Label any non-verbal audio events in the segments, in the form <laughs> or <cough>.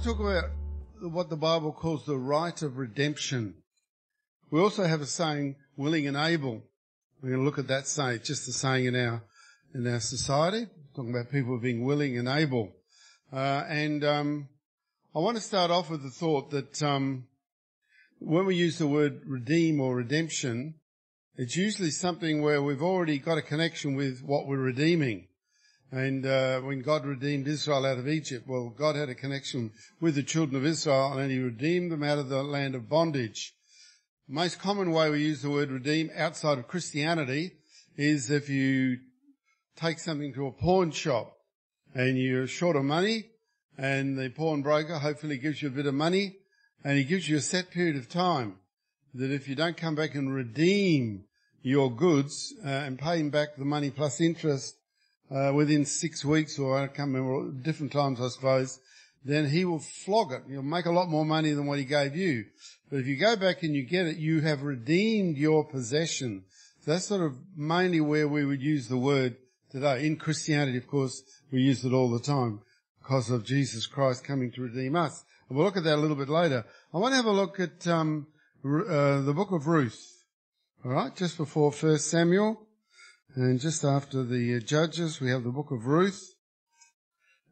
to talk about what the Bible calls the right of redemption. We also have a saying, willing and able. We're going to look at that saying, just a saying in our, in our society, talking about people being willing and able. Uh, and, um, I want to start off with the thought that, um, when we use the word redeem or redemption, it's usually something where we've already got a connection with what we're redeeming. And uh, when God redeemed Israel out of Egypt, well, God had a connection with the children of Israel and he redeemed them out of the land of bondage. Most common way we use the word redeem outside of Christianity is if you take something to a pawn shop and you're short of money and the pawnbroker hopefully gives you a bit of money and he gives you a set period of time that if you don't come back and redeem your goods uh, and pay him back the money plus interest uh, within six weeks or I can't remember, different times I suppose, then he will flog it. You'll make a lot more money than what he gave you. But if you go back and you get it, you have redeemed your possession. So that's sort of mainly where we would use the word today. In Christianity, of course, we use it all the time because of Jesus Christ coming to redeem us. And we'll look at that a little bit later. I want to have a look at um, uh, the book of Ruth. All right, just before First Samuel. And just after the uh, Judges, we have the book of Ruth.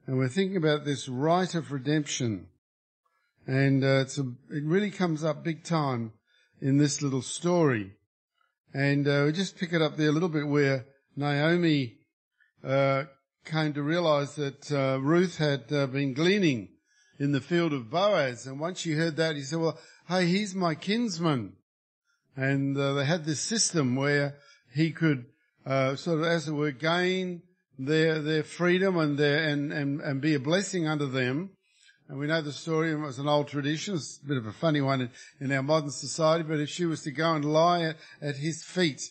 And we're thinking about this right of redemption. And uh, a, it really comes up big time in this little story. And uh, we just pick it up there a little bit where Naomi uh, came to realize that uh, Ruth had uh, been gleaning in the field of Boaz. And once she heard that, he said, well, hey, he's my kinsman. And they had this system where he could uh, sort of, as it were, gain their their freedom and their and, and and be a blessing unto them. And we know the story. It was an old tradition. It's a bit of a funny one in, in our modern society. But if she was to go and lie at, at his feet,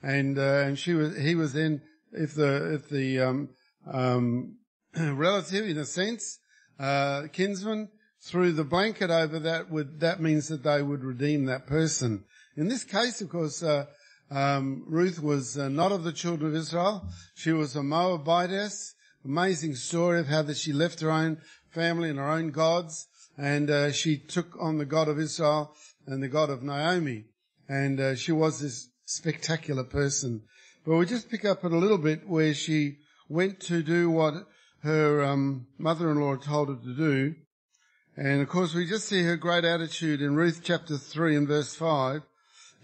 and uh, and she was, he was then, if the if the um, um, <clears throat> relative, in a sense, uh, kinsman, threw the blanket over that, would that means that they would redeem that person. In this case, of course, uh, um, Ruth was uh, not of the children of Israel. She was a Moabitess. Amazing story of how that she left her own family and her own gods, and uh, she took on the God of Israel and the God of Naomi. And uh, she was this spectacular person. But we just pick up it a little bit where she went to do what her um, mother-in-law told her to do. And of course, we just see her great attitude in Ruth chapter 3 and verse 5.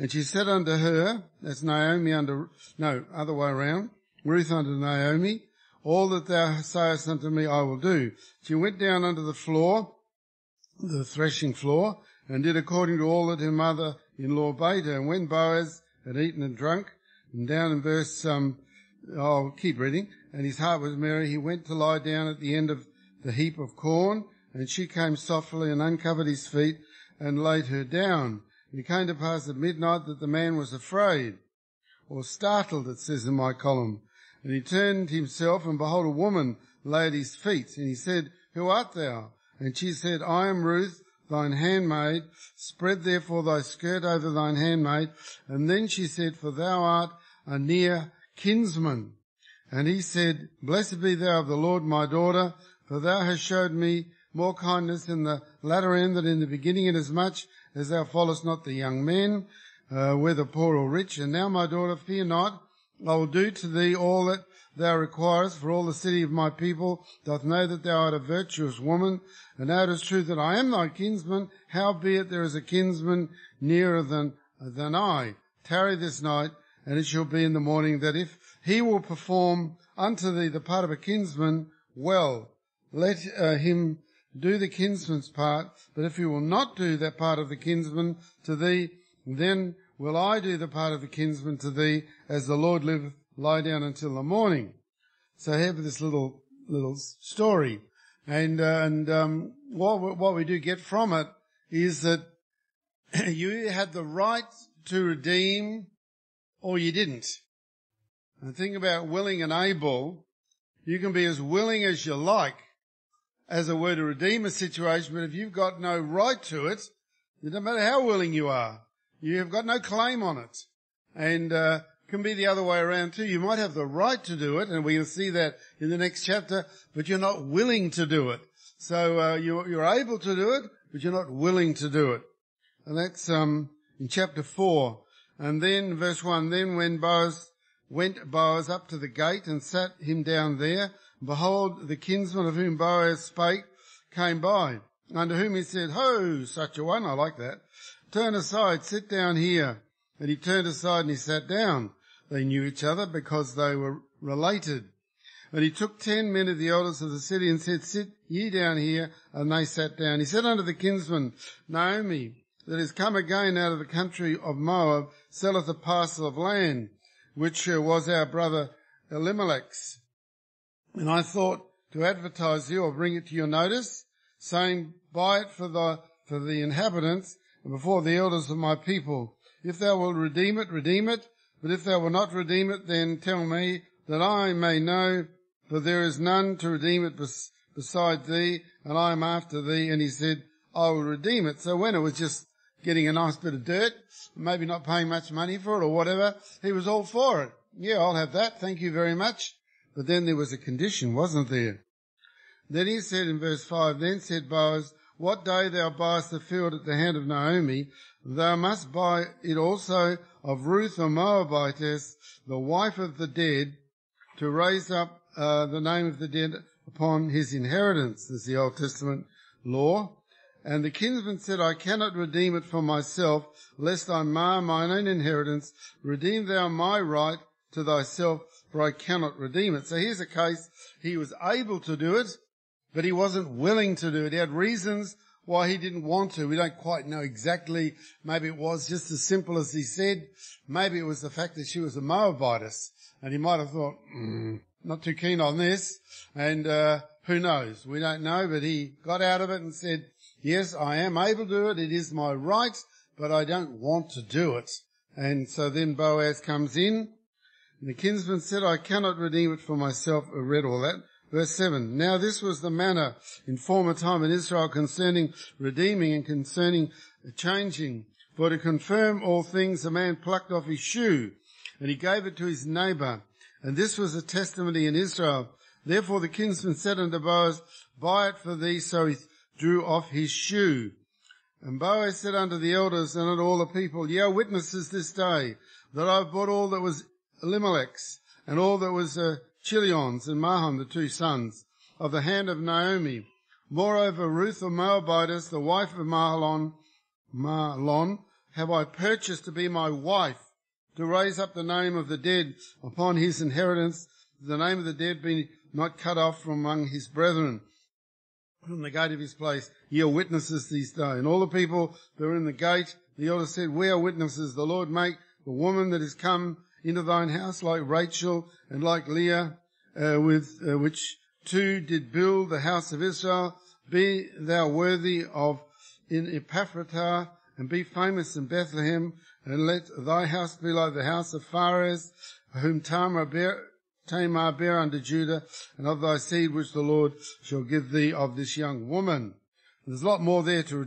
And she said unto her, that's Naomi under, no, other way around, Ruth unto Naomi, all that thou sayest unto me I will do. She went down unto the floor, the threshing floor, and did according to all that her mother-in-law bade her. And when Boaz had eaten and drunk, and down in verse, um, I'll keep reading, and his heart was merry, he went to lie down at the end of the heap of corn, and she came softly and uncovered his feet and laid her down. And it came to pass at midnight that the man was afraid, or startled, it says in my column. And he turned himself, and behold, a woman lay at his feet. And he said, Who art thou? And she said, I am Ruth, thine handmaid. Spread therefore thy skirt over thine handmaid. And then she said, For thou art a near kinsman. And he said, Blessed be thou of the Lord, my daughter, for thou hast showed me more kindness in the latter end than in the beginning, inasmuch as thou followest not the young men, uh, whether poor or rich. And now, my daughter, fear not. I will do to thee all that thou requirest, for all the city of my people doth know that thou art a virtuous woman. And now it is true that I am thy kinsman, howbeit there is a kinsman nearer than, than I. Tarry this night, and it shall be in the morning that if he will perform unto thee the part of a kinsman, well, let uh, him do the kinsman's part, but if you will not do that part of the kinsman to thee, then will I do the part of the kinsman to thee, as the Lord liveth, lie down until the morning. So have this little little story, and uh, and um, what what we do get from it is that <laughs> you had the right to redeem, or you didn't. And think about willing and able. You can be as willing as you like, as a way to redeem a situation, but if you've got no right to it, it doesn't matter how willing you are, you have got no claim on it. And uh, can be the other way around too. You might have the right to do it, and we'll see that in the next chapter, but you're not willing to do it. So uh, you're, you're able to do it, but you're not willing to do it. And that's um, in chapter 4. And then verse 1, then when Boaz went Boaz up to the gate and sat him down there, behold, the kinsman of whom Boaz spake came by, unto whom he said, Ho, such a one, I like that. Turn aside, sit down here. And he turned aside and he sat down. They knew each other because they were related. And he took ten men of the elders of the city and said, Sit ye down here. And they sat down. He said unto the kinsman, Naomi, that is come again out of the country of Moab, selleth a parcel of land, which was our brother Elimelech's. And I thought to advertise you or bring it to your notice, saying, Buy it for the, for the inhabitants and before the elders of my people. If thou wilt redeem it, redeem it. But if thou wilt not redeem it, then tell me that I may know for there is none to redeem it bes- beside thee, and I am after thee. And he said, I will redeem it. So when it was just getting a nice bit of dirt, maybe not paying much money for it or whatever, he was all for it. Yeah, I'll have that. Thank you very much. But then there was a condition, wasn't there? Then he said in verse 5, Then said Boaz, What day thou buyest the field at the hand of Naomi, thou must buy it also of Ruth the Moabitess, the wife of the dead, to raise up uh, the name of the dead upon his inheritance, is the Old Testament law. And the kinsman said, I cannot redeem it for myself, lest I mar mine own inheritance. Redeem thou my right to thyself, for I cannot redeem it. So here's a case, he was able to do it, but he wasn't willing to do it. He had reasons why he didn't want to. We don't quite know exactly. Maybe it was just as simple as he said. Maybe it was the fact that she was a Moabitess. And he might have thought, mm, not too keen on this. And uh, who knows? We don't know. But he got out of it and said, yes, I am able to do it. It is my right, but I don't want to do it. And so then Boaz comes in. And the kinsman said, I cannot redeem it for myself. I read all that. Verse 7. Now this was the manner in former time in Israel concerning redeeming and concerning changing. For to confirm all things, a man plucked off his shoe and he gave it to his neighbor. And this was a testimony in Israel. Therefore the kinsman said unto Boaz, Buy it for thee. So he drew off his shoe. And Boaz said unto the elders and unto all the people, Ye are witnesses this day that I have bought all that was Elimelech's and all that was uh, Chilion's and Mahlon, the two sons, of the hand of Naomi. Moreover, Ruth the Moabitess, the wife of Mahlon, Mahlon, have I purchased to be my wife, to raise up the name of the dead upon his inheritance, the name of the dead being not cut off from among his brethren. From the gate of his place, ye are witnesses these day. And all the people that were in the gate, the elders said, We are witnesses. The Lord make the woman that is come into thine house like Rachel and like Leah, uh, with uh, which two did build the house of Israel. Be thou worthy of in Ephratah and be famous in Bethlehem and let thy house be like the house of Pharez, whom Tamar bare, Tamar bare unto Judah, and of thy seed which the Lord shall give thee of this young woman. There's a lot more there to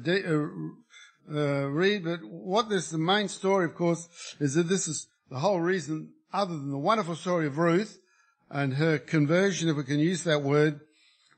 uh, uh, read, but what this, the main story, of course, is that this is the whole reason, other than the wonderful story of Ruth and her conversion, if we can use that word,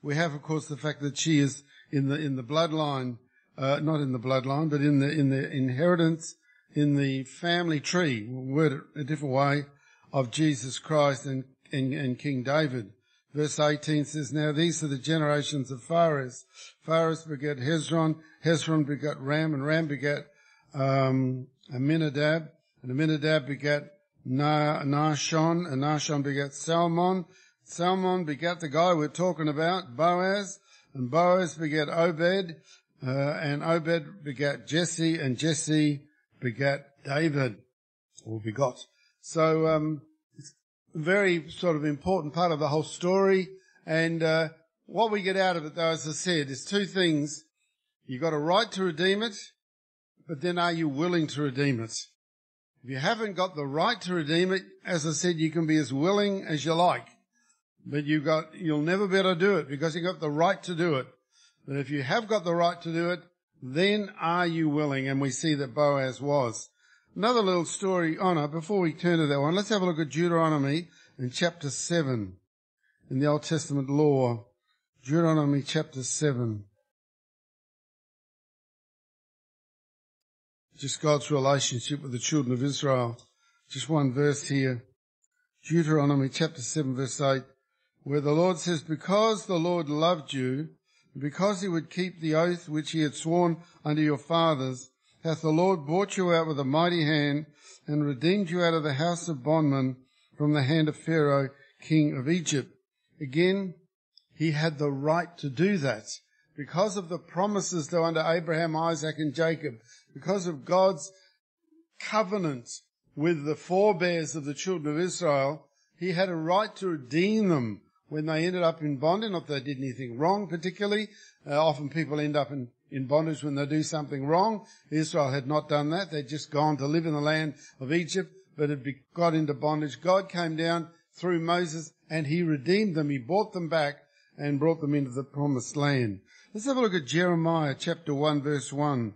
we have, of course, the fact that she is in the in the bloodline, uh, not in the bloodline, but in the in the inheritance in the family tree, word it a different way, of Jesus Christ and, and, and King David. Verse 18 says, Now these are the generations of Pharez. Pharez begat Hezron, Hezron begat Ram, and Ram begat um, Amminadab, and Amminadab begat Na- Nahshon, and Nahshon begat Salmon. Salmon begat the guy we're talking about, Boaz, and Boaz begat Obed, uh, and Obed begat Jesse, and Jesse begat David, or begot. So, um, it's a very sort of important part of the whole story. And, uh, what we get out of it though, as I said, is two things. You've got a right to redeem it, but then are you willing to redeem it? If you haven't got the right to redeem it, as I said, you can be as willing as you like, but you got, you'll never be able to do it because you've got the right to do it. But if you have got the right to do it, then are you willing? And we see that Boaz was. Another little story oh on it, before we turn to that one, let's have a look at Deuteronomy in chapter 7 in the Old Testament law. Deuteronomy chapter 7. Just God's relationship with the children of Israel. Just one verse here. Deuteronomy chapter 7 verse 8, where the Lord says, Because the Lord loved you, and because he would keep the oath which he had sworn unto your fathers, hath the Lord brought you out with a mighty hand and redeemed you out of the house of bondmen from the hand of Pharaoh, king of Egypt. Again, he had the right to do that because of the promises that under Abraham, Isaac and Jacob, because of God's covenant with the forebears of the children of Israel, he had a right to redeem them when they ended up in bondage, not that they did anything wrong particularly. Uh, often people end up in, in bondage when they do something wrong. Israel had not done that. They'd just gone to live in the land of Egypt, but had got into bondage. God came down through Moses and he redeemed them. He brought them back and brought them into the promised land. Let's have a look at Jeremiah chapter 1 verse 1.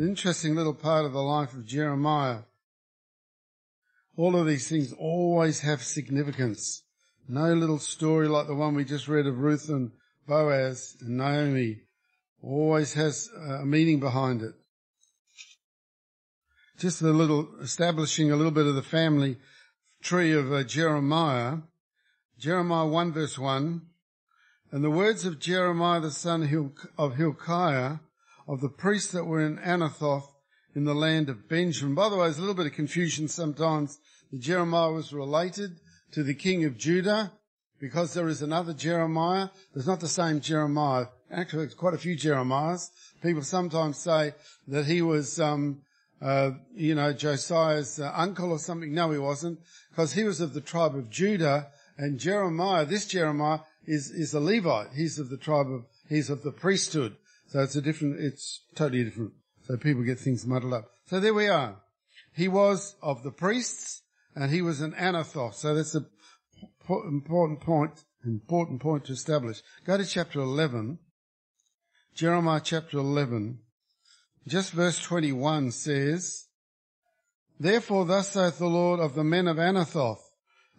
An interesting little part of the life of Jeremiah. All of these things always have significance. No little story like the one we just read of Ruth and Boaz and Naomi always has a meaning behind it. Just a little, establishing a little bit of the family tree of uh, Jeremiah. Jeremiah 1 verse 1. And the words of Jeremiah the son of Hilkiah, of the priests that were in Anathoth in the land of Benjamin. By the way, there's a little bit of confusion sometimes. that Jeremiah was related to the king of Judah because there is another Jeremiah. There's not the same Jeremiah. Actually, there's quite a few Jeremiahs. People sometimes say that he was, um, uh, you know, Josiah's uh, uncle or something. No, he wasn't, because he was of the tribe of Judah, and Jeremiah, this Jeremiah, is is a Levite. He's of the tribe of he's of the priesthood. So it's a different. It's totally different. So people get things muddled up. So there we are. He was of the priests, and he was an Anathoth. So that's an important point. Important point to establish. Go to chapter 11. Jeremiah chapter 11. Just verse 21 says, Therefore thus saith the Lord of the men of Anathoth,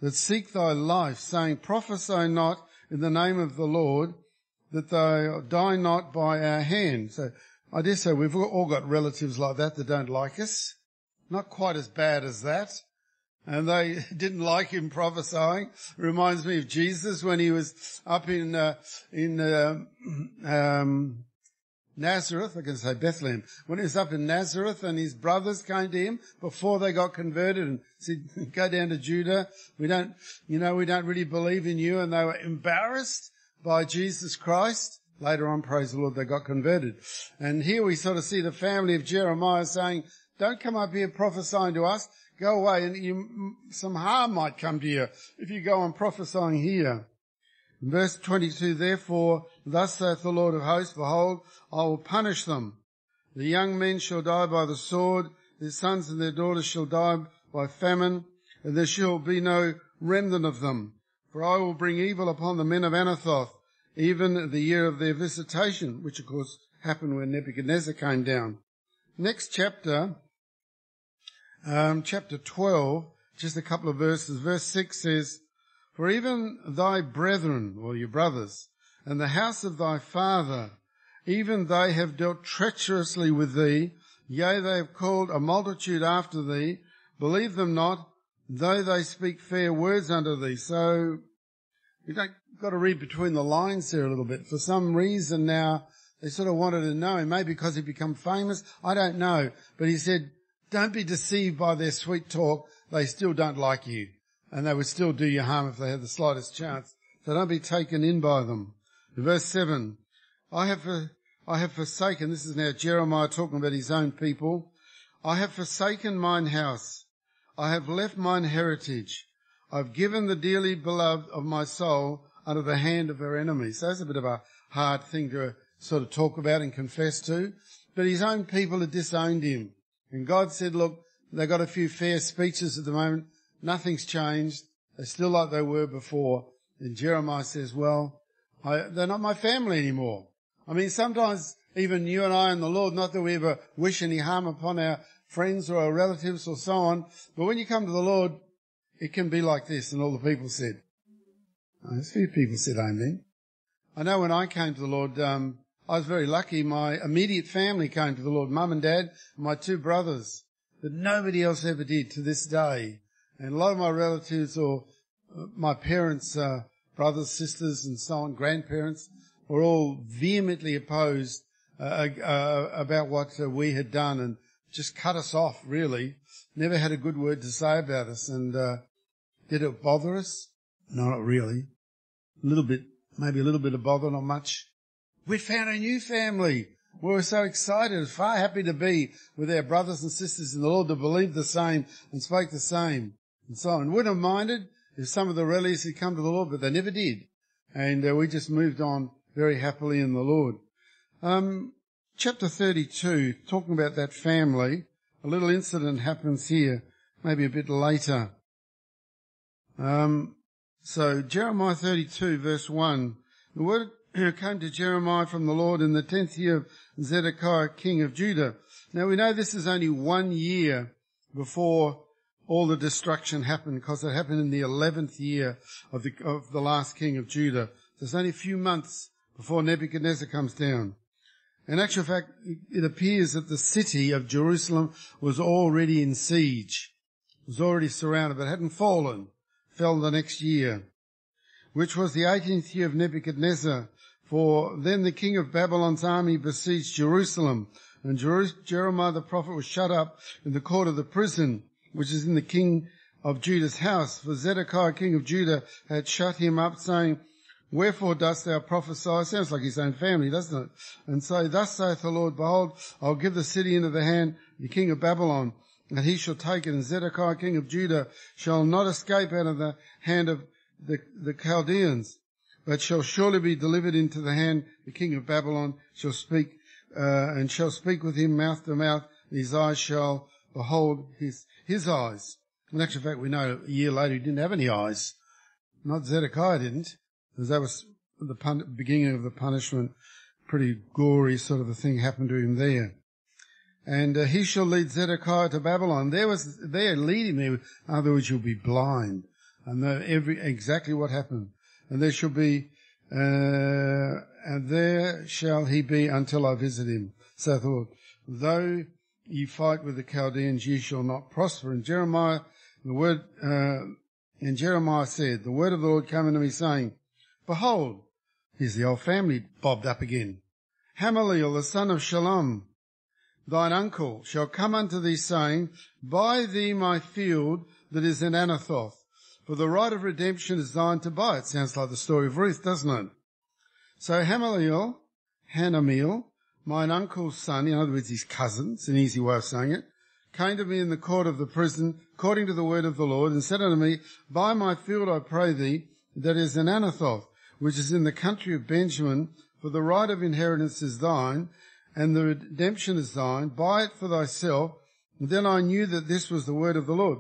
that seek thy life, saying, Prophesy not in the name of the Lord, that they die not by our hand. So I dare say we've all got relatives like that that don't like us. Not quite as bad as that. And they <laughs> didn't like him prophesying. Reminds me of Jesus when he was up in, uh, in, uh, <clears throat> um, Nazareth, I can say Bethlehem, when he was up in Nazareth and his brothers came to him before they got converted and said, <laughs> go down to Judah. We don't, you know, we don't really believe in you. And they were embarrassed by Jesus Christ. Later on, praise the Lord, they got converted. And here we sort of see the family of Jeremiah saying, don't come up here prophesying to us. Go away and you, some harm might come to you if you go on prophesying here. Verse 22, therefore, thus saith the Lord of hosts, behold, I will punish them. The young men shall die by the sword, their sons and their daughters shall die by famine, and there shall be no remnant of them. For I will bring evil upon the men of Anathoth, even the year of their visitation, which of course happened when Nebuchadnezzar came down. Next chapter, um, chapter 12, just a couple of verses. Verse 6 says, for even thy brethren, or your brothers, and the house of thy father, even they have dealt treacherously with thee, yea, they have called a multitude after thee, believe them not, though they speak fair words unto thee. So, you don't got to read between the lines there a little bit. For some reason now, they sort of wanted to know him, maybe because he'd become famous, I don't know. But he said, don't be deceived by their sweet talk, they still don't like you and they would still do you harm if they had the slightest chance. So don't be taken in by them. Verse seven, I have, I have forsaken, this is now Jeremiah talking about his own people. I have forsaken mine house. I have left mine heritage. I've given the dearly beloved of my soul under the hand of her enemies. That's a bit of a hard thing to sort of talk about and confess to. But his own people had disowned him. And God said, look, they got a few fair speeches at the moment. Nothing's changed. They're still like they were before. And Jeremiah says, well, I, they're not my family anymore. I mean, sometimes even you and I and the Lord, not that we ever wish any harm upon our friends or our relatives or so on, but when you come to the Lord, it can be like this. And all the people said, oh, a few people said amen. I know when I came to the Lord, um, I was very lucky. My immediate family came to the Lord, mum and dad, and my two brothers, but nobody else ever did to this day. And a lot of my relatives or uh, my parents, uh, brothers, sisters, and so on, grandparents, were all vehemently opposed uh, uh, about what uh, we had done and just cut us off, really. Never had a good word to say about us. And uh, did it bother us? No, not really. A little bit, maybe a little bit of bother, not much. We found a new family. We were so excited, far happy to be with our brothers and sisters in the Lord that believed the same and spoke the same and so on. Wouldn't have minded if some of the relatives had come to the Lord, but they never did. And uh, we just moved on very happily in the Lord. Um, chapter 32, talking about that family, a little incident happens here, maybe a bit later. Um, so Jeremiah 32 verse 1, the word came to Jeremiah from the Lord in the tenth year of Zedekiah, king of Judah. Now we know this is only one year before all the destruction happened because it happened in the eleventh year of the, of the last king of Judah. There's only a few months before Nebuchadnezzar comes down. In actual fact, it appears that the city of Jerusalem was already in siege, was already surrounded, but hadn't fallen, fell the next year, which was the 18th year of Nebuchadnezzar. For then the king of Babylon's army besieged Jerusalem, and Jeremiah the prophet was shut up in the court of the prison, which is in the king of Judah's house. For Zedekiah, king of Judah, had shut him up, saying, Wherefore dost thou prophesy? Sounds like his own family, doesn't it? And say, Thus saith the Lord, Behold, I'll give the city into the hand of the king of Babylon, and he shall take it, and Zedekiah king of Judah shall not escape out of the hand of the, the Chaldeans, but shall surely be delivered into the hand of the king of Babylon, shall speak, uh, and shall speak with him mouth to mouth, and his eyes shall behold his, his eyes. In actual fact, we know a year later he didn't have any eyes. Not Zedekiah didn't because that was the pun- beginning of the punishment. Pretty gory sort of a thing happened to him there. And uh, he shall lead Zedekiah to Babylon. There was, there leading there. In other words, you'll be blind. And every, exactly what happened. And there shall be, uh, and there shall he be until I visit him. So I thought, though ye fight with the Chaldeans, ye shall not prosper. And Jeremiah, the word, uh, and Jeremiah said, the word of the Lord came unto me saying, Behold, here's the old family bobbed up again. Hamaliel, the son of Shallum, thine uncle, shall come unto thee saying, Buy thee my field that is in Anathoth, for the right of redemption is thine to buy. It sounds like the story of Ruth, doesn't it? So Hamaliel, Hanamiel, mine uncle's son, in other words his cousin, it's an easy way of saying it, came to me in the court of the prison, according to the word of the Lord, and said unto me, Buy my field, I pray thee, that is in Anathoth, which is in the country of Benjamin, for the right of inheritance is thine, and the redemption is thine. Buy it for thyself. And then I knew that this was the word of the Lord.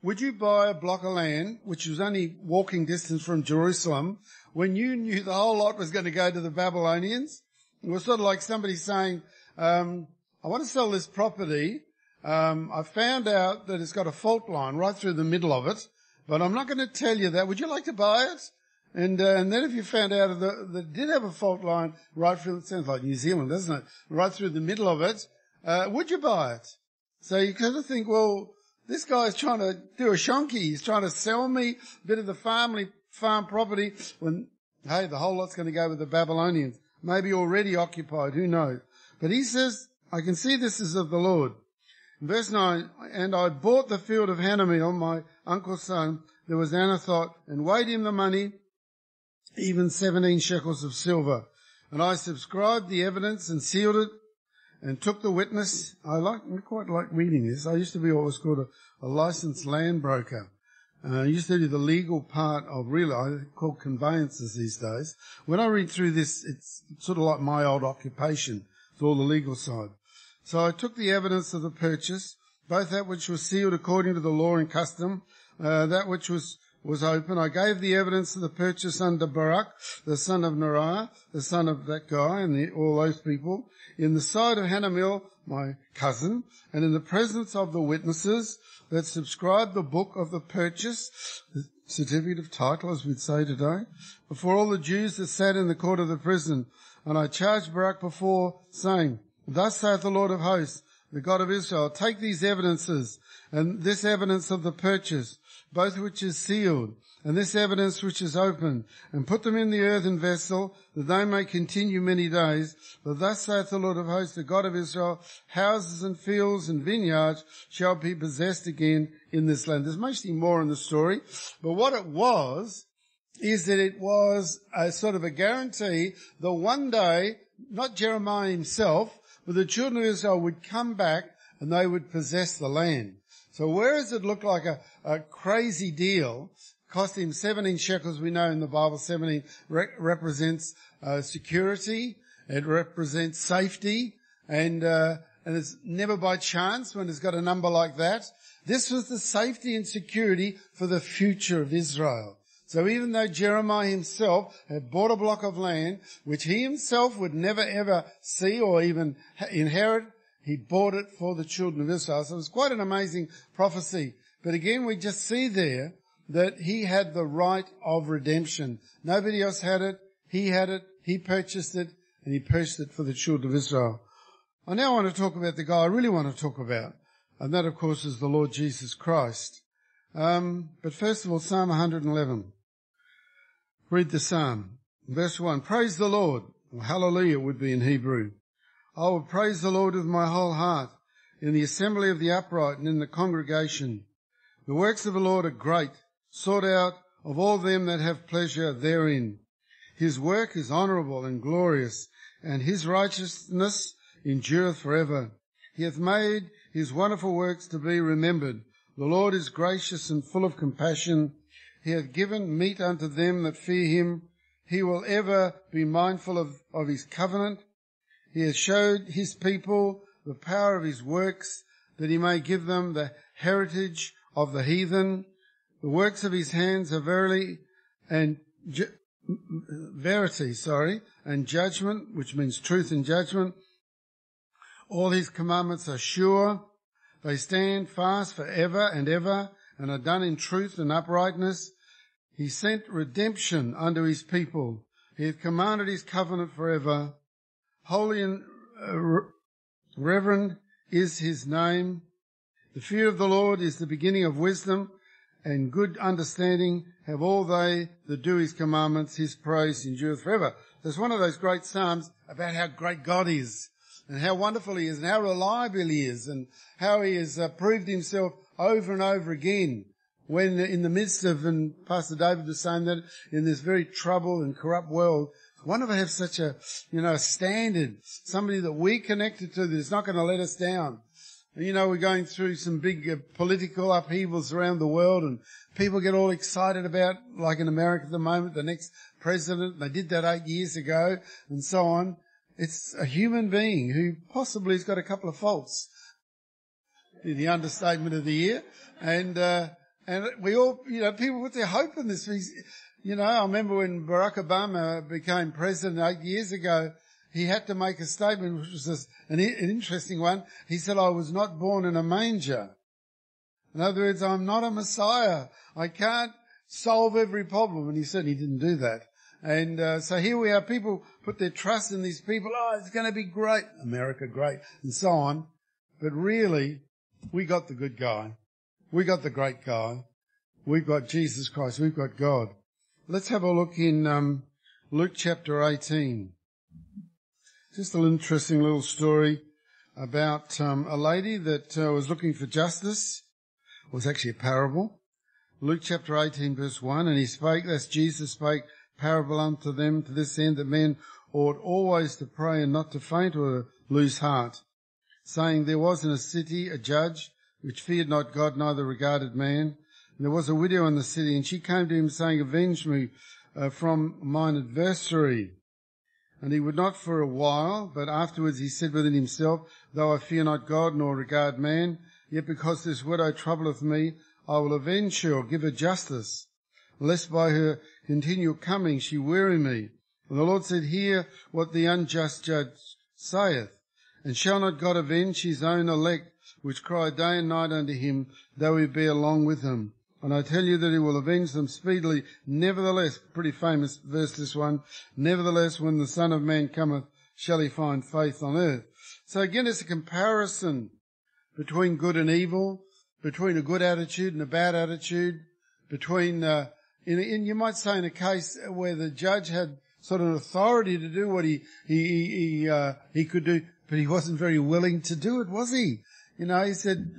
Would you buy a block of land, which was only walking distance from Jerusalem, when you knew the whole lot was going to go to the Babylonians? It was sort of like somebody saying, um, I want to sell this property. Um, I found out that it's got a fault line right through the middle of it, but I'm not going to tell you that. Would you like to buy it? And, uh, and then if you found out that, that did have a fault line right through, it sounds like New Zealand, doesn't it? Right through the middle of it, uh, would you buy it? So you kind of think, well, this guy's trying to do a shonky. He's trying to sell me a bit of the family farm property when, hey, the whole lot's going to go with the Babylonians. Maybe already occupied, who knows? But he says, I can see this is of the Lord. verse 9, and I bought the field of Hanamiel, my uncle's son, there was Anathoth, and weighed him the money, even 17 shekels of silver. And I subscribed the evidence and sealed it and took the witness. I like, I quite like reading this. I used to be what was called a, a licensed land broker. Uh, I used to do the legal part of real, I call conveyances these days. When I read through this, it's sort of like my old occupation. It's all the legal side. So I took the evidence of the purchase, both that which was sealed according to the law and custom, uh, that which was was open. I gave the evidence of the purchase under Baruch, the son of Neriah, the son of that guy, and the, all those people, in the sight of Hanamel, my cousin, and in the presence of the witnesses that subscribed the book of the purchase, the certificate of title, as we'd say today, before all the Jews that sat in the court of the prison. And I charged Baruch before, saying, Thus saith the Lord of hosts, the God of Israel, take these evidences, and this evidence of the purchase, both which is sealed, and this evidence which is open, and put them in the earthen vessel, that they may continue many days. For thus saith the Lord of hosts, the God of Israel, houses and fields and vineyards shall be possessed again in this land. There's mostly more in the story, but what it was, is that it was a sort of a guarantee that one day, not Jeremiah himself, but the children of Israel would come back and they would possess the land. So whereas it looked like a, a crazy deal, cost him 17 shekels. We know in the Bible 17 re- represents uh, security. It represents safety. And, uh, and it's never by chance when it's got a number like that. This was the safety and security for the future of Israel. So even though Jeremiah himself had bought a block of land, which he himself would never ever see or even inherit, he bought it for the children of Israel. So it was quite an amazing prophecy. But again, we just see there that he had the right of redemption. Nobody else had it. He had it. He purchased it and he purchased it for the children of Israel. I now want to talk about the guy I really want to talk about. And that of course is the Lord Jesus Christ. Um, but first of all, Psalm 111. Read the Psalm. Verse 1. Praise the Lord. Hallelujah would be in Hebrew. I will praise the Lord with my whole heart in the assembly of the upright and in the congregation. The works of the Lord are great sought out of all them that have pleasure therein. His work is honourable and glorious, and his righteousness endureth forever. He hath made his wonderful works to be remembered. The Lord is gracious and full of compassion. He hath given meat unto them that fear him. He will ever be mindful of, of his covenant. He has showed his people the power of his works, that he may give them the heritage of the heathen. The works of his hands are verily and ju- verity, sorry, and judgment, which means truth and judgment. All his commandments are sure. They stand fast for ever and ever and are done in truth and uprightness. He sent redemption unto his people. He hath commanded his covenant forever. Holy and uh, reverend is his name. The fear of the Lord is the beginning of wisdom and good understanding have all they that do his commandments. His praise endureth forever. There's one of those great psalms about how great God is and how wonderful he is and how reliable he is and how he has uh, proved himself over and over again when in the midst of, and Pastor David was saying that in this very troubled and corrupt world, one of us have such a, you know, a standard, somebody that we connected to that is not going to let us down. You know, we're going through some big uh, political upheavals around the world and people get all excited about, like in America at the moment, the next president. They did that eight years ago and so on. It's a human being who possibly has got a couple of faults. The understatement of the year. And, uh, and we all, you know, people put their hope in this. You know, I remember when Barack Obama became president eight years ago, he had to make a statement, which was an, an interesting one. He said, I was not born in a manger. In other words, I'm not a Messiah. I can't solve every problem. And he certainly didn't do that. And uh, so here we are. People put their trust in these people. Oh, it's going to be great. America, great. And so on. But really, we got the good guy. We got the great guy. We've got Jesus Christ. We've got God. Let's have a look in um, Luke chapter 18. Just an interesting little story about um, a lady that uh, was looking for justice. It was actually a parable. Luke chapter 18 verse 1, and he spake, that's Jesus spake parable unto them to this end that men ought always to pray and not to faint or lose heart, saying there was in a city a judge which feared not God neither regarded man. And there was a widow in the city and she came to him saying, avenge me uh, from mine adversary. And he would not for a while, but afterwards he said within himself, Though I fear not God nor regard man, yet because this widow troubleth me, I will avenge her or give her justice, lest by her continual coming she weary me. And the Lord said, Hear what the unjust judge saith. And shall not God avenge his own elect, which cry day and night unto him, though he be along with them? And I tell you that he will avenge them speedily. Nevertheless, pretty famous verse this one, nevertheless when the Son of Man cometh, shall he find faith on earth. So again, it's a comparison between good and evil, between a good attitude and a bad attitude, between, uh, in, in, you might say in a case where the judge had sort of authority to do what he, he, he, uh, he could do, but he wasn't very willing to do it, was he? You know, he said,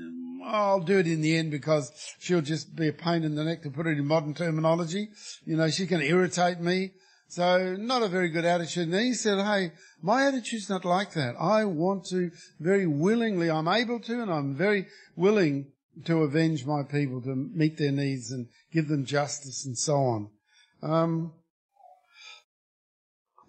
I'll do it in the end because she'll just be a pain in the neck to put it in modern terminology. You know, she can irritate me. So not a very good attitude. And then he said, hey, my attitude's not like that. I want to very willingly, I'm able to and I'm very willing to avenge my people, to meet their needs and give them justice and so on. Um,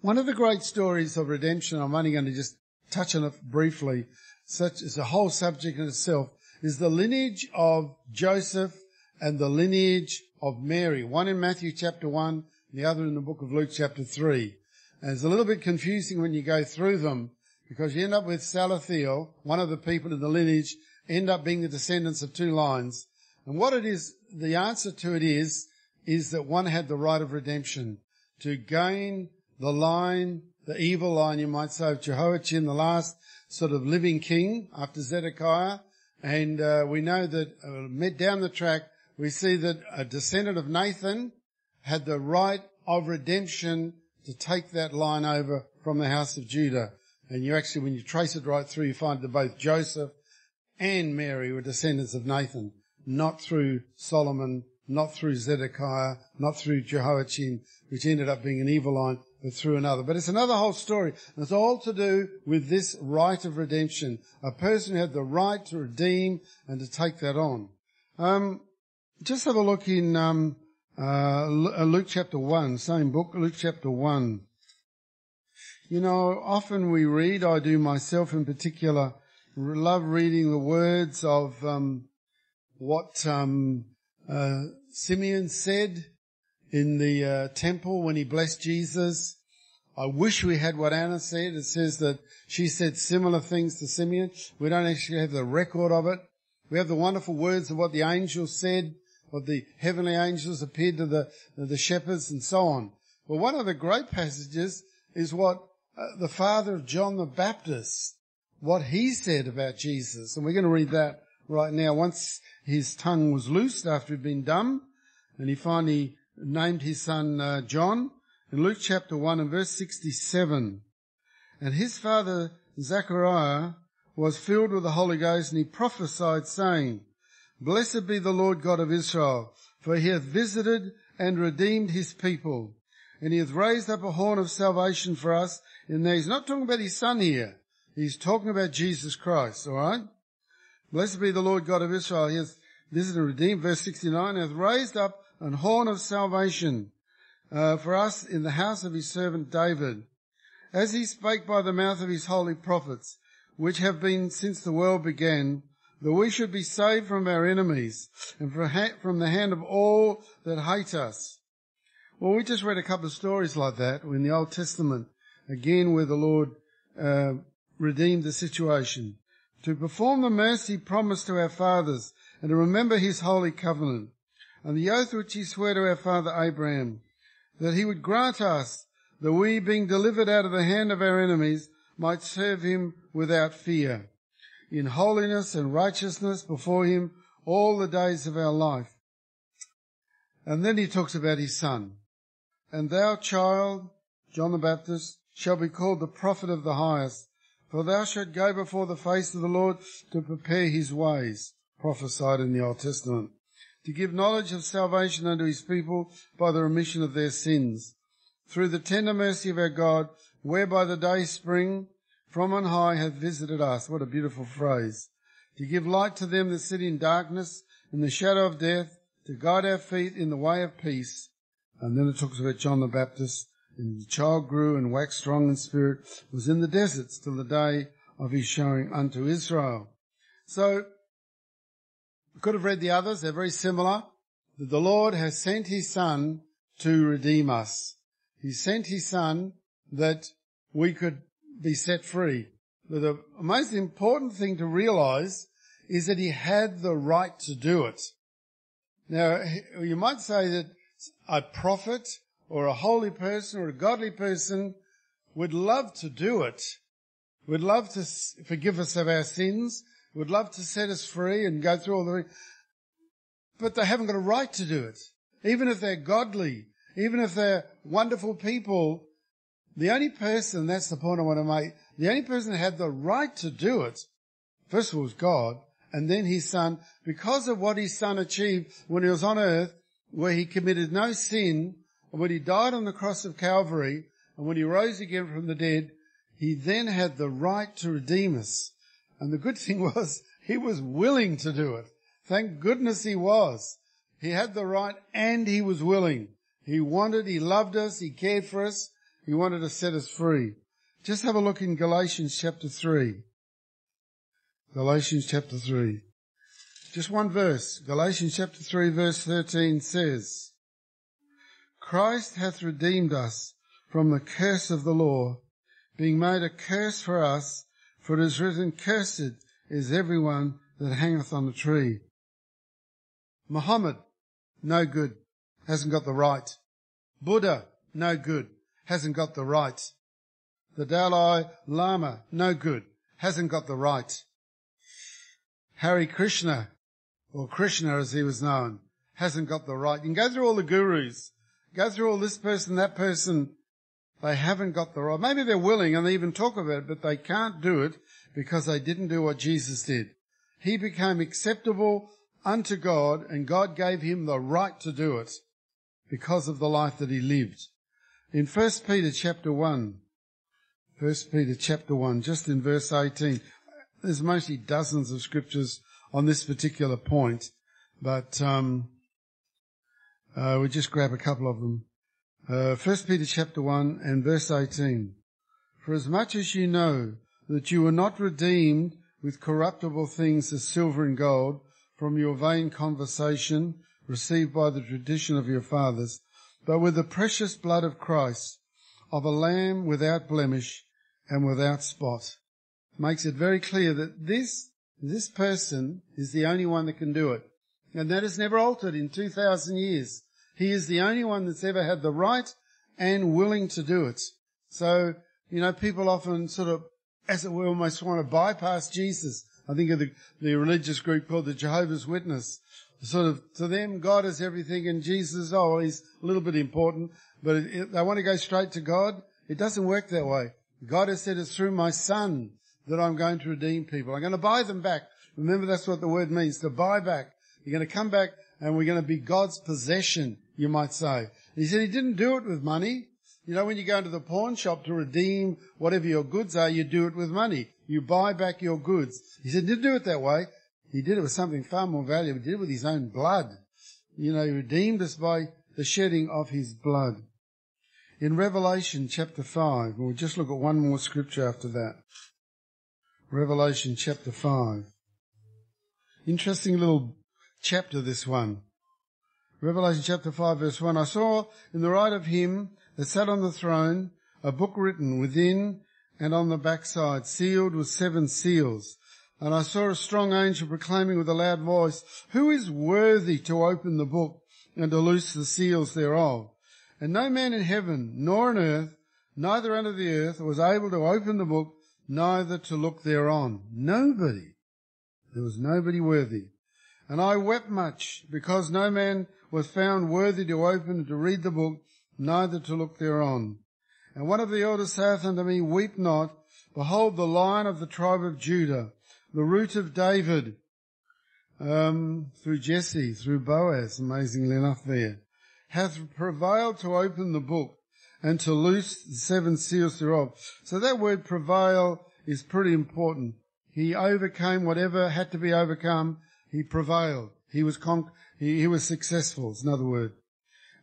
one of the great stories of redemption, I'm only going to just touch on it briefly, such as a whole subject in itself, is the lineage of Joseph and the lineage of Mary. One in Matthew chapter 1, the other in the book of Luke chapter 3. And it's a little bit confusing when you go through them because you end up with Salathiel, one of the people in the lineage, end up being the descendants of two lines. And what it is, the answer to it is, is that one had the right of redemption to gain the line, the evil line, you might say, of Jehoiachin, the last sort of living king after Zedekiah. And uh, we know that uh, down the track, we see that a descendant of Nathan had the right of redemption to take that line over from the house of Judah. And you actually, when you trace it right through, you find that both Joseph and Mary were descendants of Nathan, not through Solomon, not through Zedekiah, not through Jehoiachin, which ended up being an evil line, through another. But it's another whole story. And it's all to do with this right of redemption. A person who had the right to redeem and to take that on. Um, just have a look in um, uh, Luke chapter 1, same book, Luke chapter 1. You know, often we read, I do myself in particular, love reading the words of um, what um, uh, Simeon said in the uh, temple when he blessed Jesus. I wish we had what Anna said. It says that she said similar things to Simeon. We don't actually have the record of it. We have the wonderful words of what the angels said, what the heavenly angels appeared to the, the shepherds and so on. Well, one of the great passages is what uh, the father of John the Baptist, what he said about Jesus. And we're going to read that right now. Once his tongue was loosed after he'd been dumb, and he finally named his son uh, John in Luke chapter 1 and verse 67. And his father Zechariah was filled with the Holy Ghost and he prophesied saying, Blessed be the Lord God of Israel, for he hath visited and redeemed his people. And he hath raised up a horn of salvation for us. And he's not talking about his son here. He's talking about Jesus Christ, alright? Blessed be the Lord God of Israel. He hath visited and redeemed, verse 69, hath raised up an horn of salvation uh, for us in the house of his servant David, as he spake by the mouth of his holy prophets, which have been since the world began, that we should be saved from our enemies and from the hand of all that hate us. Well, we just read a couple of stories like that in the Old Testament, again where the Lord uh, redeemed the situation. To perform the mercy promised to our fathers and to remember his holy covenant and the oath which he sware to our father Abraham, that he would grant us that we, being delivered out of the hand of our enemies, might serve him without fear, in holiness and righteousness before him all the days of our life. And then he talks about his son. And thou, child, John the Baptist, shall be called the prophet of the highest, for thou shalt go before the face of the Lord to prepare his ways, prophesied in the Old Testament to give knowledge of salvation unto his people by the remission of their sins, through the tender mercy of our God, whereby the day spring from on high hath visited us. What a beautiful phrase. To give light to them that sit in darkness, in the shadow of death, to guide our feet in the way of peace. And then it talks about John the Baptist, and the child grew and waxed strong in spirit, was in the deserts till the day of his showing unto Israel. So could have read the others. They're very similar. That the Lord has sent his son to redeem us. He sent his son that we could be set free, But the most important thing to realize is that he had the right to do it. Now, you might say that a prophet or a holy person or a godly person would love to do it, would love to forgive us of our sins, would love to set us free and go through all the, but they haven't got a right to do it. Even if they're godly, even if they're wonderful people, the only person, that's the point I want to make, the only person that had the right to do it, first of all was God, and then his son, because of what his son achieved when he was on earth, where he committed no sin, and when he died on the cross of Calvary, and when he rose again from the dead, he then had the right to redeem us. And the good thing <laughs> was, he was willing to do it. Thank goodness he was. He had the right and he was willing. He wanted, he loved us, he cared for us, he wanted to set us free. Just have a look in Galatians chapter 3. Galatians chapter 3. Just one verse. Galatians chapter 3 verse 13 says, Christ hath redeemed us from the curse of the law, being made a curse for us, for it is written, Cursed is everyone that hangeth on a tree. Muhammad, no good, hasn't got the right. Buddha, no good, hasn't got the right. The Dalai Lama, no good, hasn't got the right. Hari Krishna, or Krishna as he was known, hasn't got the right. You can go through all the gurus, go through all this person, that person, they haven't got the right. Maybe they're willing and they even talk about it, but they can't do it because they didn't do what Jesus did. He became acceptable unto God and God gave him the right to do it because of the life that he lived. In 1 Peter chapter 1, 1 Peter chapter 1, just in verse 18, there's mostly dozens of scriptures on this particular point, but um, uh, we'll just grab a couple of them. Uh, 1 Peter chapter 1 and verse 18. For as much as you know that you were not redeemed with corruptible things as silver and gold from your vain conversation received by the tradition of your fathers, but with the precious blood of Christ, of a lamb without blemish and without spot. Makes it very clear that this, this person is the only one that can do it. And that has never altered in 2,000 years. He is the only one that's ever had the right and willing to do it. So, you know, people often sort of, as it were, almost want to bypass Jesus. I think of the, the religious group called the Jehovah's Witness. Sort of, to them, God is everything and Jesus, oh, he's a little bit important, but it, it, they want to go straight to God. It doesn't work that way. God has said it's through my son that I'm going to redeem people. I'm going to buy them back. Remember that's what the word means, to buy back. You're going to come back and we're going to be God's possession you might say. He said he didn't do it with money. You know, when you go into the pawn shop to redeem whatever your goods are, you do it with money. You buy back your goods. He said he didn't do it that way. He did it with something far more valuable. He did it with his own blood. You know, he redeemed us by the shedding of his blood. In Revelation chapter 5, we'll just look at one more scripture after that. Revelation chapter 5. Interesting little chapter, this one. Revelation chapter 5 verse 1, I saw in the right of him that sat on the throne a book written within and on the backside, sealed with seven seals. And I saw a strong angel proclaiming with a loud voice, Who is worthy to open the book and to loose the seals thereof? And no man in heaven, nor on earth, neither under the earth, was able to open the book, neither to look thereon. Nobody. There was nobody worthy. And I wept much, because no man was found worthy to open and to read the book, neither to look thereon. And one of the elders saith unto me, Weep not, behold the lion of the tribe of Judah, the root of David, um, through Jesse, through Boaz, amazingly enough there, hath prevailed to open the book and to loose the seven seals thereof. So that word prevail is pretty important. He overcame whatever had to be overcome. He prevailed. He was con- he, he was successful, is another word.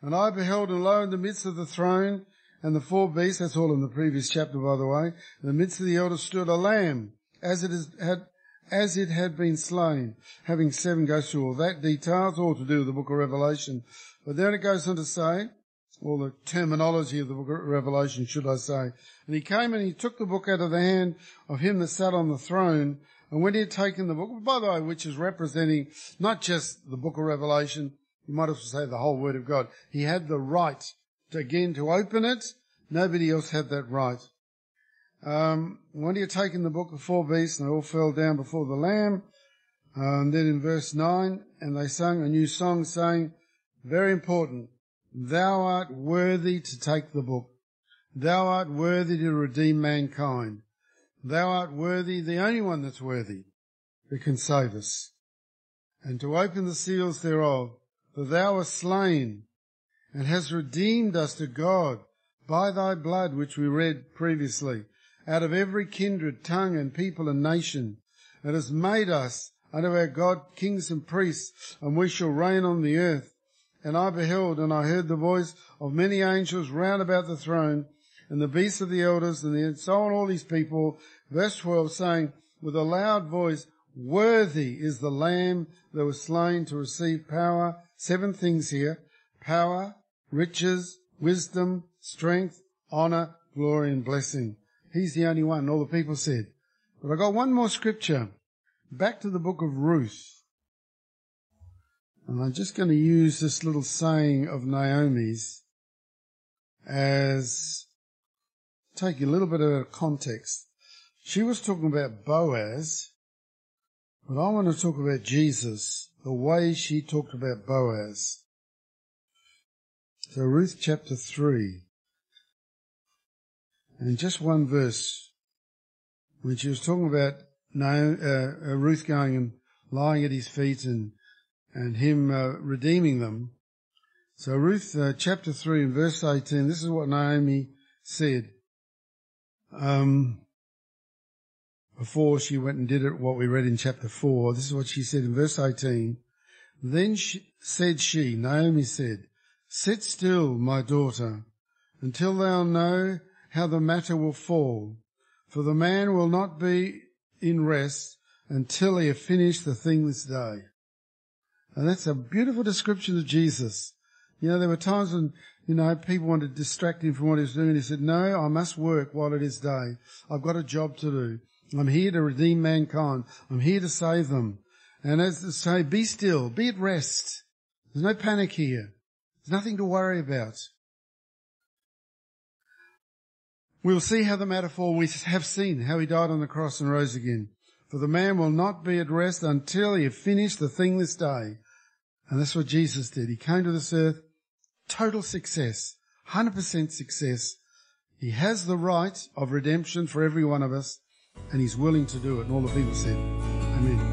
And I beheld and lo in the midst of the throne and the four beasts, that's all in the previous chapter by the way, in the midst of the elders stood a lamb, as it is, had, as it had been slain, having seven goes through all that details, all to do with the book of Revelation. But then it goes on to say, or the terminology of the book of Revelation, should I say. And he came and he took the book out of the hand of him that sat on the throne. And when he had taken the book, by the way, which is representing not just the book of Revelation, you might also say the whole word of God. He had the right to, again to open it. Nobody else had that right. Um, when he had taken the book, of four beasts, and they all fell down before the Lamb. And then in verse 9, and they sung a new song saying, very important, Thou art worthy to take the book. Thou art worthy to redeem mankind. Thou art worthy, the only one that's worthy, that can save us, and to open the seals thereof. For thou wast slain, and hast redeemed us to God by thy blood, which we read previously, out of every kindred, tongue, and people and nation, and has made us unto our God kings and priests, and we shall reign on the earth. And I beheld, and I heard the voice of many angels round about the throne, and the beasts of the elders, and so on all these people, verse 12, saying with a loud voice, Worthy is the Lamb that was slain to receive power. Seven things here. Power, riches, wisdom, strength, honor, glory, and blessing. He's the only one, all the people said. But I got one more scripture. Back to the book of Ruth. And I'm just going to use this little saying of Naomi's as take a little bit of context. She was talking about Boaz, but I want to talk about Jesus, the way she talked about Boaz. So Ruth chapter 3, and just one verse, when she was talking about uh, uh, Ruth going and lying at his feet and, and him uh, redeeming them. So Ruth uh, chapter 3 and verse 18, this is what Naomi said um, before she went and did it, what we read in chapter 4. This is what she said in verse 18. Then she, said she, Naomi said, Sit still, my daughter, until thou know how the matter will fall. For the man will not be in rest until he have finished the thing this day. And that's a beautiful description of Jesus. You know, there were times when you know, people wanted to distract him from what he was doing. He said, no, I must work while it is day. I've got a job to do. I'm here to redeem mankind. I'm here to save them. And as to say, be still, be at rest. There's no panic here. There's nothing to worry about. We'll see how the matter falls. We have seen how he died on the cross and rose again. For the man will not be at rest until he have finished the thing this day. And that's what Jesus did. He came to this earth total success, 100% success. He has the right of redemption for every one of us, and he's willing to do it. And all the people said, Amen.